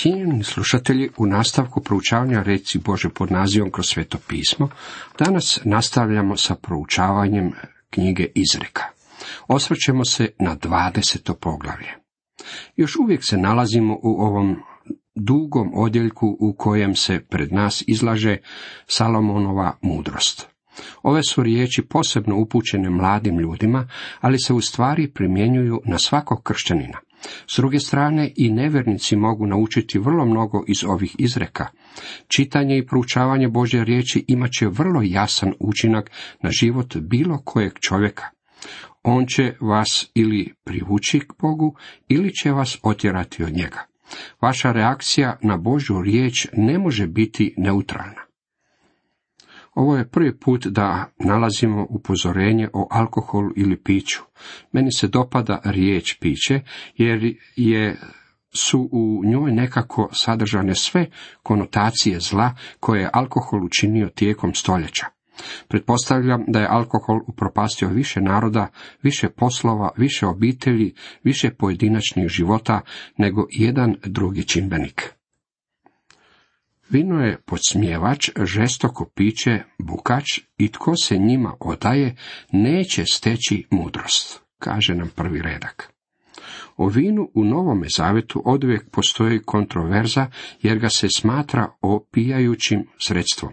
Cijenjeni slušatelji, u nastavku proučavanja reci Bože pod nazivom kroz sveto pismo, danas nastavljamo sa proučavanjem knjige Izreka. Osvrćemo se na 20. poglavlje. Još uvijek se nalazimo u ovom dugom odjeljku u kojem se pred nas izlaže Salomonova mudrost. Ove su riječi posebno upućene mladim ljudima, ali se u stvari primjenjuju na svakog kršćanina. S druge strane, i nevernici mogu naučiti vrlo mnogo iz ovih izreka. Čitanje i proučavanje Božje riječi imat će vrlo jasan učinak na život bilo kojeg čovjeka. On će vas ili privući k Bogu, ili će vas otjerati od njega. Vaša reakcija na Božju riječ ne može biti neutralna. Ovo je prvi put da nalazimo upozorenje o alkoholu ili piću. Meni se dopada riječ piće, jer je su u njoj nekako sadržane sve konotacije zla koje je alkohol učinio tijekom stoljeća. Pretpostavljam da je alkohol upropastio više naroda, više poslova, više obitelji, više pojedinačnih života nego jedan drugi čimbenik. Vino je podsmjevač, žestoko piće, bukač i tko se njima odaje, neće steći mudrost, kaže nam prvi redak. O vinu u Novome Zavetu oduvijek postoji kontroverza jer ga se smatra opijajućim sredstvom.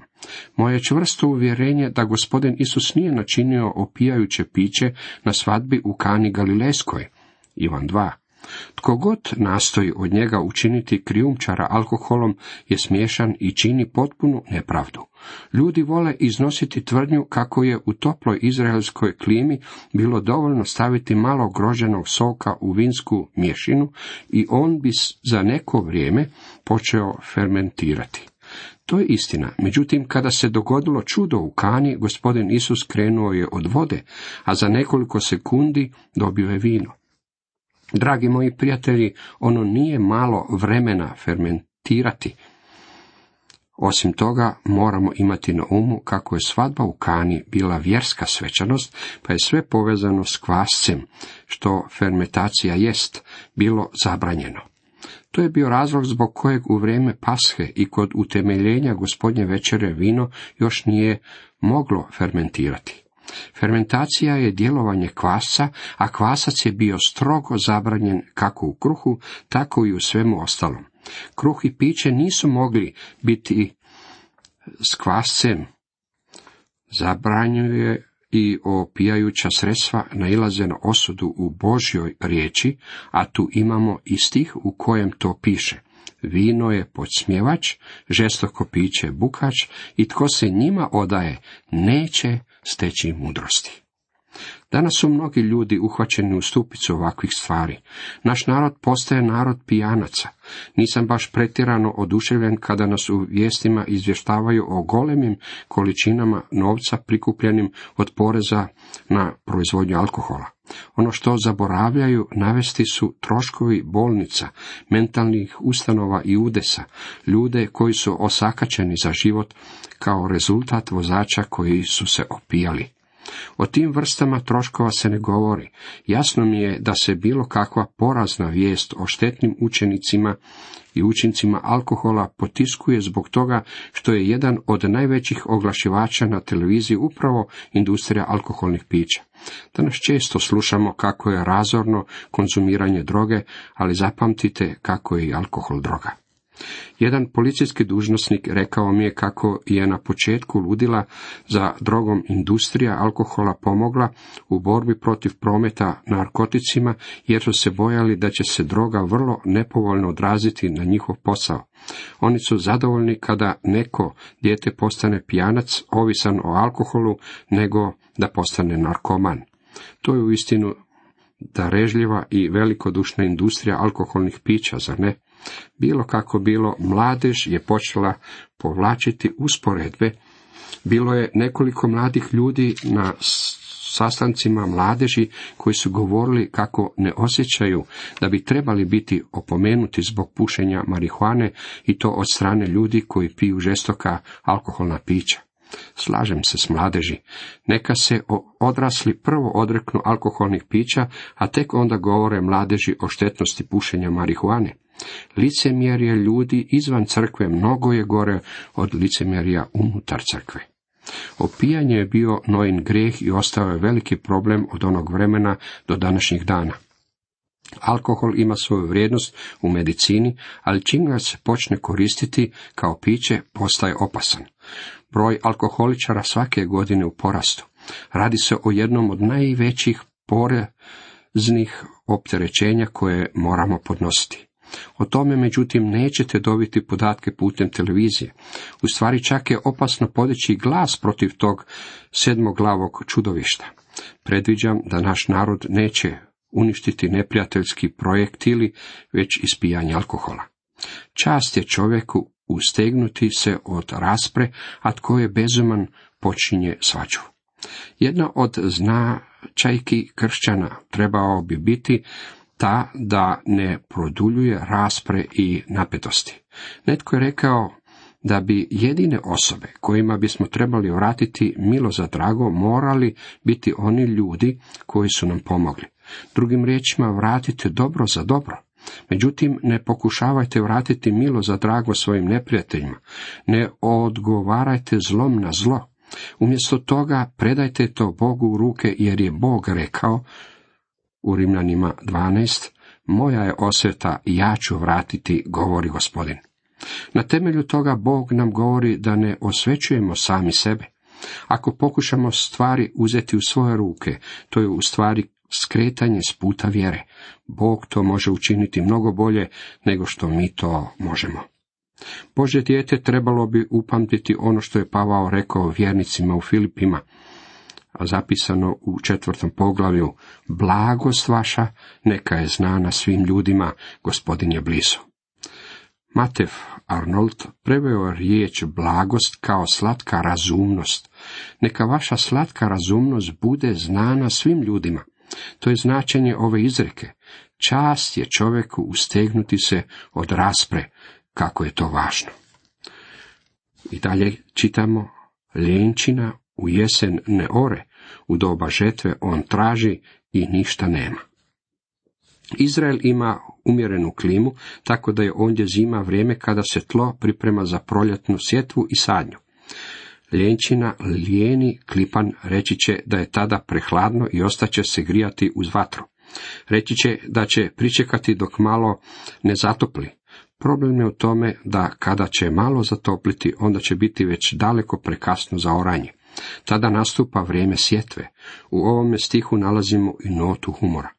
Moje čvrsto uvjerenje da gospodin Isus nije načinio opijajuće piće na svadbi u Kani Galilejskoj. Ivan 2. Tko god nastoji od njega učiniti krijumčara alkoholom je smiješan i čini potpunu nepravdu. Ljudi vole iznositi tvrdnju kako je u toploj izraelskoj klimi bilo dovoljno staviti malo groženog soka u vinsku mješinu i on bi za neko vrijeme počeo fermentirati. To je istina, međutim kada se dogodilo čudo u kani, gospodin Isus krenuo je od vode, a za nekoliko sekundi dobio je vino. Dragi moji prijatelji, ono nije malo vremena fermentirati. Osim toga, moramo imati na umu kako je svadba u Kani bila vjerska svečanost, pa je sve povezano s kvascem, što fermentacija jest, bilo zabranjeno. To je bio razlog zbog kojeg u vrijeme pashe i kod utemeljenja gospodnje večere vino još nije moglo fermentirati. Fermentacija je djelovanje kvasca, a kvasac je bio strogo zabranjen kako u kruhu, tako i u svemu ostalom. Kruh i piće nisu mogli biti s kvascem. Zabranjuje i opijajuća sredstva nailaze na osudu u Božjoj riječi, a tu imamo i stih u kojem to piše. Vino je podsmjevač, žestoko piće bukač i tko se njima odaje, neće steći mudrosti. Danas su mnogi ljudi uhvaćeni u stupicu ovakvih stvari. Naš narod postaje narod pijanaca. Nisam baš pretjerano oduševljen kada nas u vijestima izvještavaju o golemim količinama novca prikupljenim od poreza na proizvodnju alkohola. Ono što zaboravljaju navesti su troškovi bolnica, mentalnih ustanova i udesa, ljude koji su osakačeni za život kao rezultat vozača koji su se opijali. O tim vrstama troškova se ne govori. Jasno mi je da se bilo kakva porazna vijest o štetnim učenicima i učincima alkohola potiskuje zbog toga što je jedan od najvećih oglašivača na televiziji upravo industrija alkoholnih pića. Danas često slušamo kako je razorno konzumiranje droge, ali zapamtite kako je i alkohol droga. Jedan policijski dužnosnik rekao mi je kako je na početku ludila za drogom industrija alkohola pomogla u borbi protiv prometa narkoticima jer su se bojali da će se droga vrlo nepovoljno odraziti na njihov posao. Oni su zadovoljni kada neko dijete postane pijanac, ovisan o alkoholu, nego da postane narkoman. To je uistinu darežljiva i velikodušna industrija alkoholnih pića, zar ne? Bilo kako bilo, mladež je počela povlačiti usporedbe. Bilo je nekoliko mladih ljudi na sastancima mladeži koji su govorili kako ne osjećaju da bi trebali biti opomenuti zbog pušenja marihuane i to od strane ljudi koji piju žestoka alkoholna pića. Slažem se s mladeži. Neka se odrasli prvo odreknu alkoholnih pića, a tek onda govore mladeži o štetnosti pušenja marihuane. Licemjerje ljudi izvan crkve mnogo je gore od licemjerja unutar crkve. Opijanje je bio noin grijeh i ostao je veliki problem od onog vremena do današnjih dana. Alkohol ima svoju vrijednost u medicini, ali čim ga se počne koristiti kao piće, postaje opasan. Broj alkoholičara svake godine u porastu. Radi se o jednom od najvećih poreznih opterećenja koje moramo podnositi. O tome, međutim, nećete dobiti podatke putem televizije. U stvari čak je opasno podići glas protiv tog sedmoglavog čudovišta. Predviđam da naš narod neće uništiti neprijateljski projektili, već ispijanje alkohola. Čast je čovjeku ustegnuti se od raspre, a tko je bezuman počinje svađu. Jedna od značajki kršćana trebao bi biti ta da ne produljuje raspre i napetosti. Netko je rekao da bi jedine osobe kojima bismo trebali vratiti milo za drago morali biti oni ljudi koji su nam pomogli. Drugim riječima vratite dobro za dobro. Međutim, ne pokušavajte vratiti milo za drago svojim neprijateljima. Ne odgovarajte zlom na zlo. Umjesto toga predajte to Bogu u ruke jer je Bog rekao u Rimljanima 12, moja je osveta, ja ću vratiti, govori gospodin. Na temelju toga Bog nam govori da ne osvećujemo sami sebe. Ako pokušamo stvari uzeti u svoje ruke, to je u stvari skretanje s puta vjere. Bog to može učiniti mnogo bolje nego što mi to možemo. Bože dijete trebalo bi upamtiti ono što je Pavao rekao vjernicima u Filipima, zapisano u četvrtom poglavlju, blagost vaša neka je znana svim ljudima, gospodin je blizu. Matev Arnold preveo riječ blagost kao slatka razumnost. Neka vaša slatka razumnost bude znana svim ljudima. To je značenje ove izreke. Čast je čovjeku ustegnuti se od raspre, kako je to važno. I dalje čitamo, ljenčina u jesen ne ore, u doba žetve on traži i ništa nema. Izrael ima umjerenu klimu, tako da je ondje zima vrijeme kada se tlo priprema za proljetnu sjetvu i sadnju. Ljenčina, lijeni, klipan reći će da je tada prehladno i ostaće se grijati uz vatru. Reći će da će pričekati dok malo ne zatopli. Problem je u tome da kada će malo zatopliti, onda će biti već daleko prekasno za oranje. Tada nastupa vrijeme sjetve. U ovome stihu nalazimo i notu humora.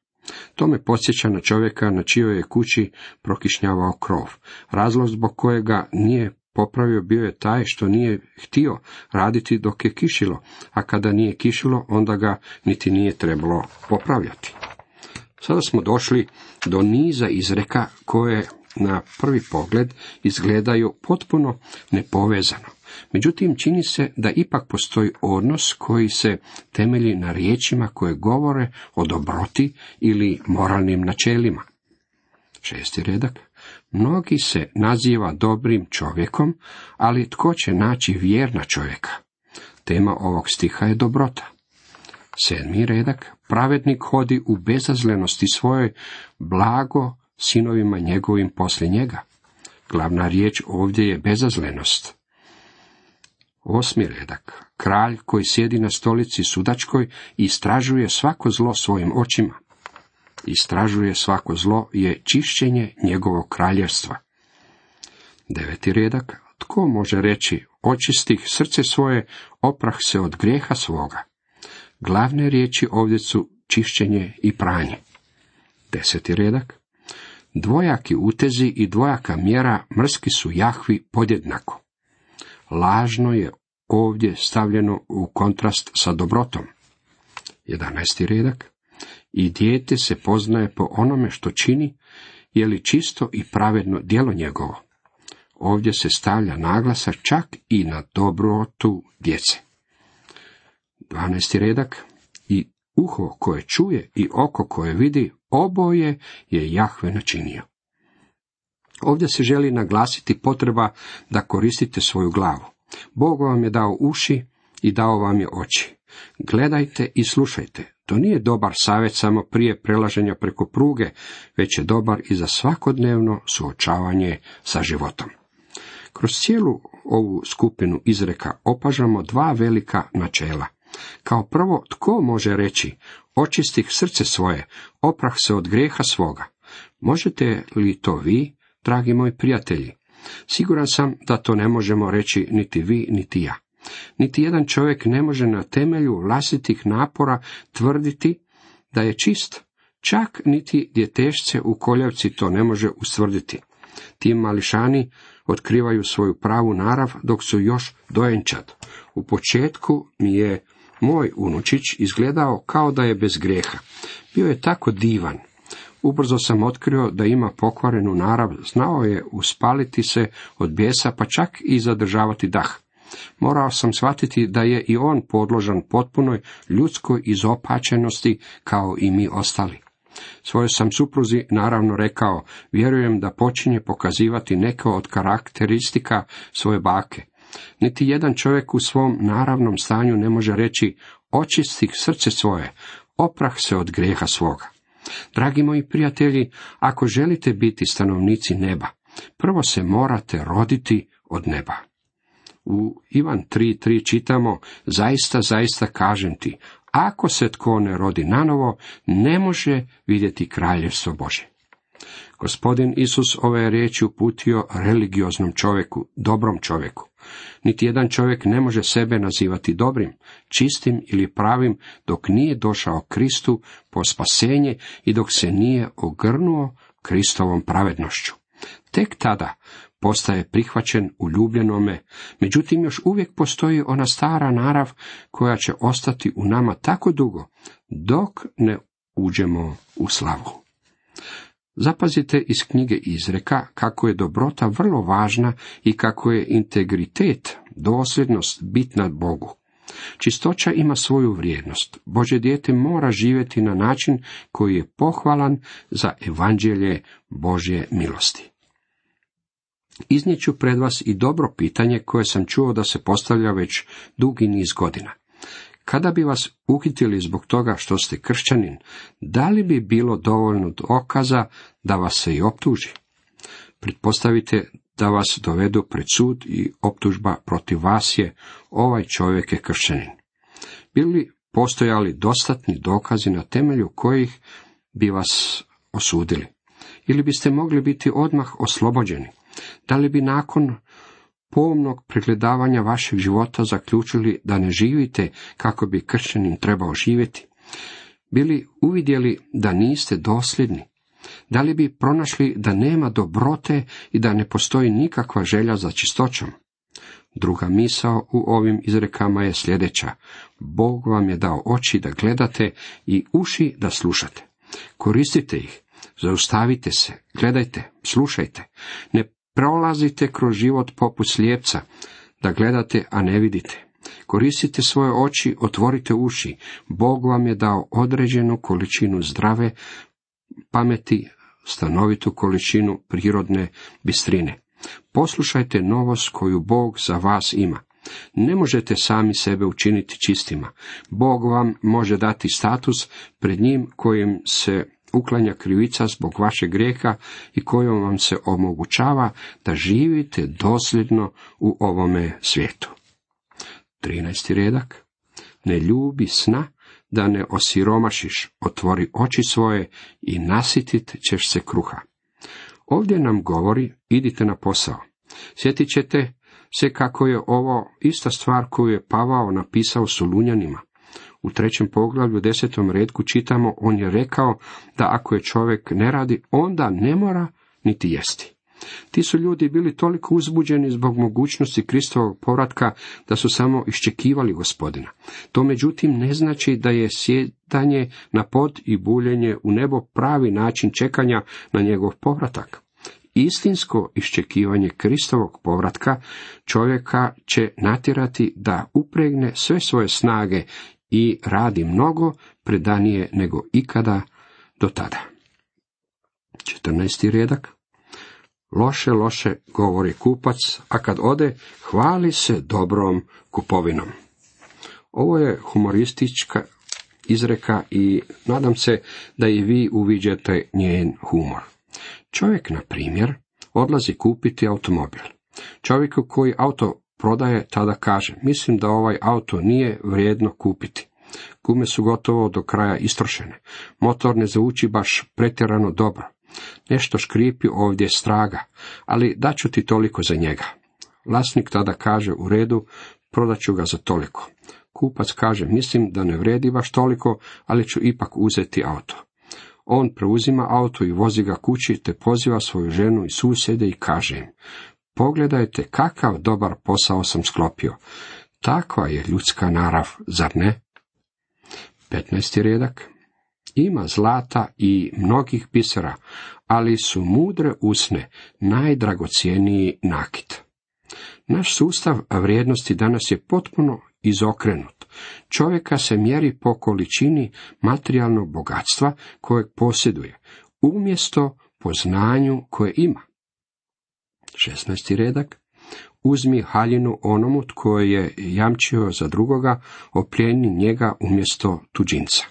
To me podsjeća na čovjeka na čijoj je kući prokišnjavao krov. Razlog zbog kojega nije popravio bio je taj što nije htio raditi dok je kišilo, a kada nije kišilo, onda ga niti nije trebalo popravljati. Sada smo došli do niza izreka koje na prvi pogled izgledaju potpuno nepovezano. Međutim, čini se da ipak postoji odnos koji se temelji na riječima koje govore o dobroti ili moralnim načelima. Šesti redak. Mnogi se naziva dobrim čovjekom, ali tko će naći vjerna čovjeka? Tema ovog stiha je dobrota. Sedmi redak. Pravednik hodi u bezazlenosti svojoj, blago sinovima njegovim poslije njega. Glavna riječ ovdje je bezazlenost. Osmi redak. Kralj koji sjedi na stolici sudačkoj istražuje svako zlo svojim očima. Istražuje svako zlo je čišćenje njegovog kraljevstva. Deveti redak. Tko može reći, očistih srce svoje, oprah se od grijeha svoga. Glavne riječi ovdje su čišćenje i pranje. Deseti redak. Dvojaki utezi i dvojaka mjera mrski su Jahvi podjednako. Lažno je ovdje stavljeno u kontrast sa dobrotom. 11. redak. I dijete se poznaje po onome što čini, je li čisto i pravedno djelo njegovo. Ovdje se stavlja naglasa čak i na dobrotu djece. 12. redak. I uho koje čuje i oko koje vidi, oboje je Jahve načinio. Ovdje se želi naglasiti potreba da koristite svoju glavu. Bog vam je dao uši i dao vam je oči. Gledajte i slušajte. To nije dobar savjet samo prije prelaženja preko pruge, već je dobar i za svakodnevno suočavanje sa životom. Kroz cijelu ovu skupinu izreka opažamo dva velika načela. Kao prvo, tko može reći, očistih srce svoje, oprah se od greha svoga. Možete li to vi, dragi moji prijatelji? Siguran sam da to ne možemo reći niti vi, niti ja. Niti jedan čovjek ne može na temelju vlastitih napora tvrditi da je čist. Čak niti djetešce u koljevci to ne može ustvrditi. Ti mališani otkrivaju svoju pravu narav dok su još dojenčad. U početku mi je moj unučić izgledao kao da je bez grijeha. Bio je tako divan. Ubrzo sam otkrio da ima pokvarenu narav, znao je uspaliti se od bijesa, pa čak i zadržavati dah. Morao sam shvatiti da je i on podložan potpunoj ljudskoj izopačenosti kao i mi ostali. Svojoj sam supruzi naravno rekao, vjerujem da počinje pokazivati neke od karakteristika svoje bake. Niti jedan čovjek u svom naravnom stanju ne može reći, očistih srce svoje, oprah se od grijeha svoga. Dragi moji prijatelji, ako želite biti stanovnici neba, prvo se morate roditi od neba. U Ivan 3.3 čitamo, zaista, zaista kažem ti, ako se tko ne rodi nanovo, ne može vidjeti kraljevstvo Bože. Gospodin Isus ove riječi uputio religioznom čovjeku, dobrom čovjeku. Niti jedan čovjek ne može sebe nazivati dobrim, čistim ili pravim dok nije došao Kristu po spasenje i dok se nije ogrnuo Kristovom pravednošću. Tek tada postaje prihvaćen u ljubljenome, međutim još uvijek postoji ona stara narav koja će ostati u nama tako dugo, dok ne uđemo u slavu. Zapazite iz knjige izreka kako je dobrota vrlo važna i kako je integritet, dosljednost bitna Bogu. Čistoća ima svoju vrijednost. Bože dijete mora živjeti na način koji je pohvalan za evanđelje Božje milosti. Iznijeću pred vas i dobro pitanje koje sam čuo da se postavlja već dugi niz godina. Kada bi vas uhitili zbog toga što ste kršćanin, da li bi bilo dovoljno dokaza da vas se i optuži? Pretpostavite da vas dovedu pred sud i optužba protiv vas je ovaj čovjek je kršćanin. Bili postojali dostatni dokazi na temelju kojih bi vas osudili? Ili biste mogli biti odmah oslobođeni? Da li bi nakon pomnog pregledavanja vašeg života zaključili da ne živite kako bi kršćanin trebao živjeti? Bili uvidjeli da niste dosljedni? Da li bi pronašli da nema dobrote i da ne postoji nikakva želja za čistoćom? Druga misao u ovim izrekama je sljedeća. Bog vam je dao oči da gledate i uši da slušate. Koristite ih, zaustavite se, gledajte, slušajte. Ne prolazite kroz život poput slijepca, da gledate, a ne vidite. Koristite svoje oči, otvorite uši. Bog vam je dao određenu količinu zdrave pameti, stanovitu količinu prirodne bistrine. Poslušajte novost koju Bog za vas ima. Ne možete sami sebe učiniti čistima. Bog vam može dati status pred njim kojim se uklanja krivica zbog vašeg grijeha i kojom vam se omogućava da živite dosljedno u ovome svijetu. 13. redak. Ne ljubi sna da ne osiromašiš, otvori oči svoje i nasitit ćeš se kruha. Ovdje nam govori, idite na posao. Sjetit ćete se kako je ovo ista stvar koju je Pavao napisao Solunjanima. U trećem poglavlju, desetom redku čitamo, on je rekao da ako je čovjek ne radi, onda ne mora niti jesti. Ti su ljudi bili toliko uzbuđeni zbog mogućnosti Kristovog povratka da su samo iščekivali gospodina. To međutim ne znači da je sjedanje na pod i buljenje u nebo pravi način čekanja na njegov povratak. Istinsko iščekivanje Kristovog povratka čovjeka će natjerati da upregne sve svoje snage i radi mnogo predanije nego ikada do tada. 14. redak Loše, loše govori kupac, a kad ode, hvali se dobrom kupovinom. Ovo je humoristička izreka i nadam se da i vi uviđate njen humor. Čovjek, na primjer, odlazi kupiti automobil. Čovjeku koji auto prodaje tada kaže, mislim da ovaj auto nije vrijedno kupiti. Gume su gotovo do kraja istrošene. Motor ne zauči baš pretjerano dobro. Nešto škripi ovdje straga, ali daću ti toliko za njega. Vlasnik tada kaže u redu, prodat ću ga za toliko. Kupac kaže, mislim da ne vredi baš toliko, ali ću ipak uzeti auto. On preuzima auto i vozi ga kući, te poziva svoju ženu i susjede i kaže im, pogledajte kakav dobar posao sam sklopio. Takva je ljudska narav, zar ne? 15. redak. Ima zlata i mnogih bisera, ali su mudre usne najdragocijeniji nakit. Naš sustav vrijednosti danas je potpuno izokrenut. Čovjeka se mjeri po količini materijalnog bogatstva kojeg posjeduje, umjesto po znanju koje ima. 16. redak. Uzmi haljinu onomu tko je jamčio za drugoga, opljeni njega umjesto tuđinca.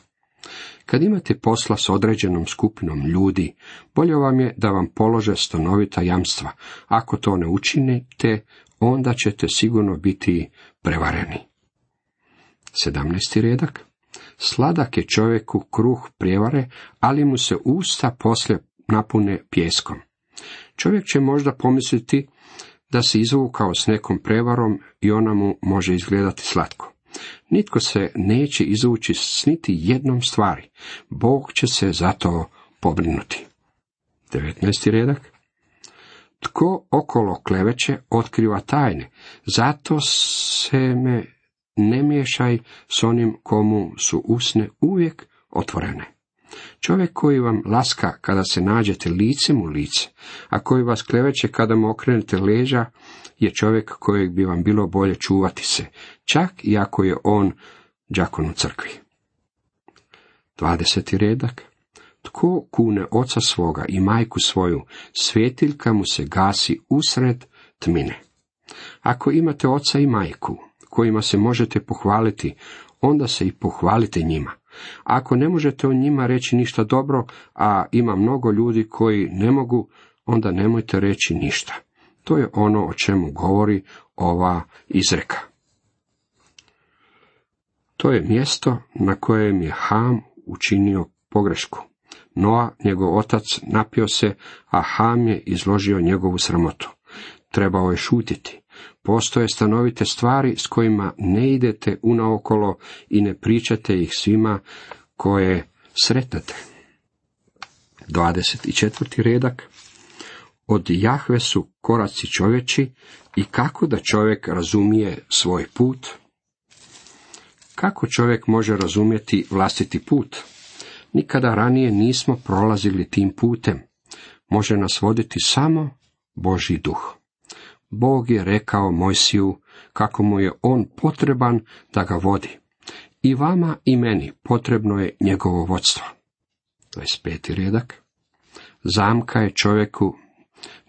Kad imate posla s određenom skupinom ljudi, bolje vam je da vam polože stanovita jamstva. Ako to ne učinite, onda ćete sigurno biti prevareni. 17. redak. Sladak je čovjeku kruh prijevare, ali mu se usta poslije napune pjeskom. Čovjek će možda pomisliti da se izvukao s nekom prevarom i ona mu može izgledati slatko. Nitko se neće izvući s niti jednom stvari. Bog će se zato pobrinuti. 19. redak. Tko okolo kleveće otkriva tajne, zato se me ne miješaj s onim komu su usne uvijek otvorene. Čovjek koji vam laska kada se nađete licem u lice, a koji vas kleveće kada mu okrenete leđa, je čovjek kojeg bi vam bilo bolje čuvati se, čak i ako je on đakon u crkvi. 20. redak. Tko kune oca svoga i majku svoju, svjetiljka mu se gasi usred tmine. Ako imate oca i majku, kojima se možete pohvaliti, onda se i pohvalite njima. Ako ne možete o njima reći ništa dobro, a ima mnogo ljudi koji ne mogu, onda nemojte reći ništa. To je ono o čemu govori ova izreka. To je mjesto na kojem je Ham učinio pogrešku. Noa, njegov otac, napio se, a Ham je izložio njegovu sramotu. Trebao je šutiti. Postoje stanovite stvari s kojima ne idete unaokolo i ne pričate ih svima koje sretnete. 24. redak Od Jahve su koraci čovječi i kako da čovjek razumije svoj put? Kako čovjek može razumjeti vlastiti put? Nikada ranije nismo prolazili tim putem. Može nas voditi samo Boži duh. Bog je rekao Mojsiju kako mu je on potreban da ga vodi. I vama i meni potrebno je njegovo vodstvo. 25. redak. Zamka je čovjeku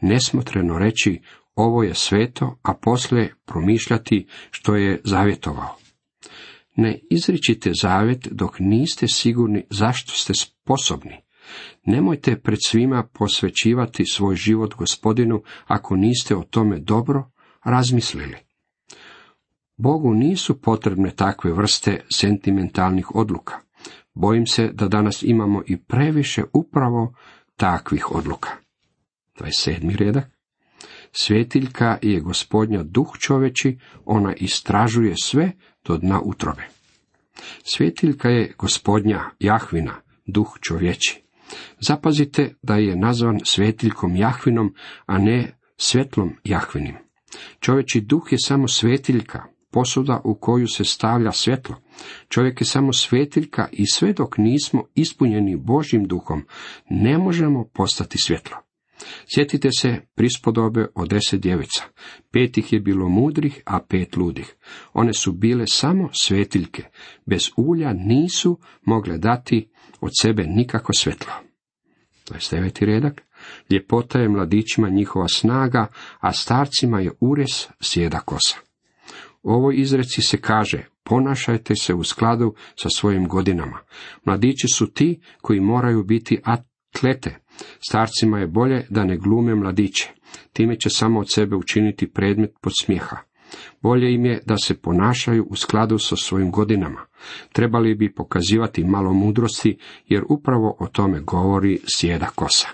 nesmotreno reći ovo je sveto, a poslije promišljati što je zavjetovao. Ne izričite zavjet dok niste sigurni zašto ste sposobni. Nemojte pred svima posvećivati svoj život gospodinu ako niste o tome dobro razmislili. Bogu nisu potrebne takve vrste sentimentalnih odluka. Bojim se da danas imamo i previše upravo takvih odluka. 27. redak. Svjetiljka je gospodnja duh čoveči, ona istražuje sve do dna utrobe. Svjetiljka je gospodnja Jahvina, duh čovječi. Zapazite da je nazvan svetiljkom Jahvinom, a ne svetlom Jahvinim. Čovječi duh je samo svetiljka, posuda u koju se stavlja svjetlo. Čovjek je samo svetiljka i sve dok nismo ispunjeni Božjim duhom, ne možemo postati svjetlo. Sjetite se prispodobe o deset djevica. Pet ih je bilo mudrih, a pet ludih. One su bile samo svetiljke. Bez ulja nisu mogle dati od sebe nikako svjetlo. 29. redak. Ljepota je mladićima njihova snaga, a starcima je ures sjeda kosa. ovoj izreci se kaže, ponašajte se u skladu sa svojim godinama. Mladići su ti koji moraju biti atlete. Starcima je bolje da ne glume mladiće. Time će samo od sebe učiniti predmet podsmijeha. Bolje im je da se ponašaju u skladu sa svojim godinama. Trebali bi pokazivati malo mudrosti, jer upravo o tome govori sjeda kosa.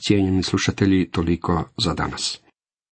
Cijenjeni slušatelji, toliko za danas.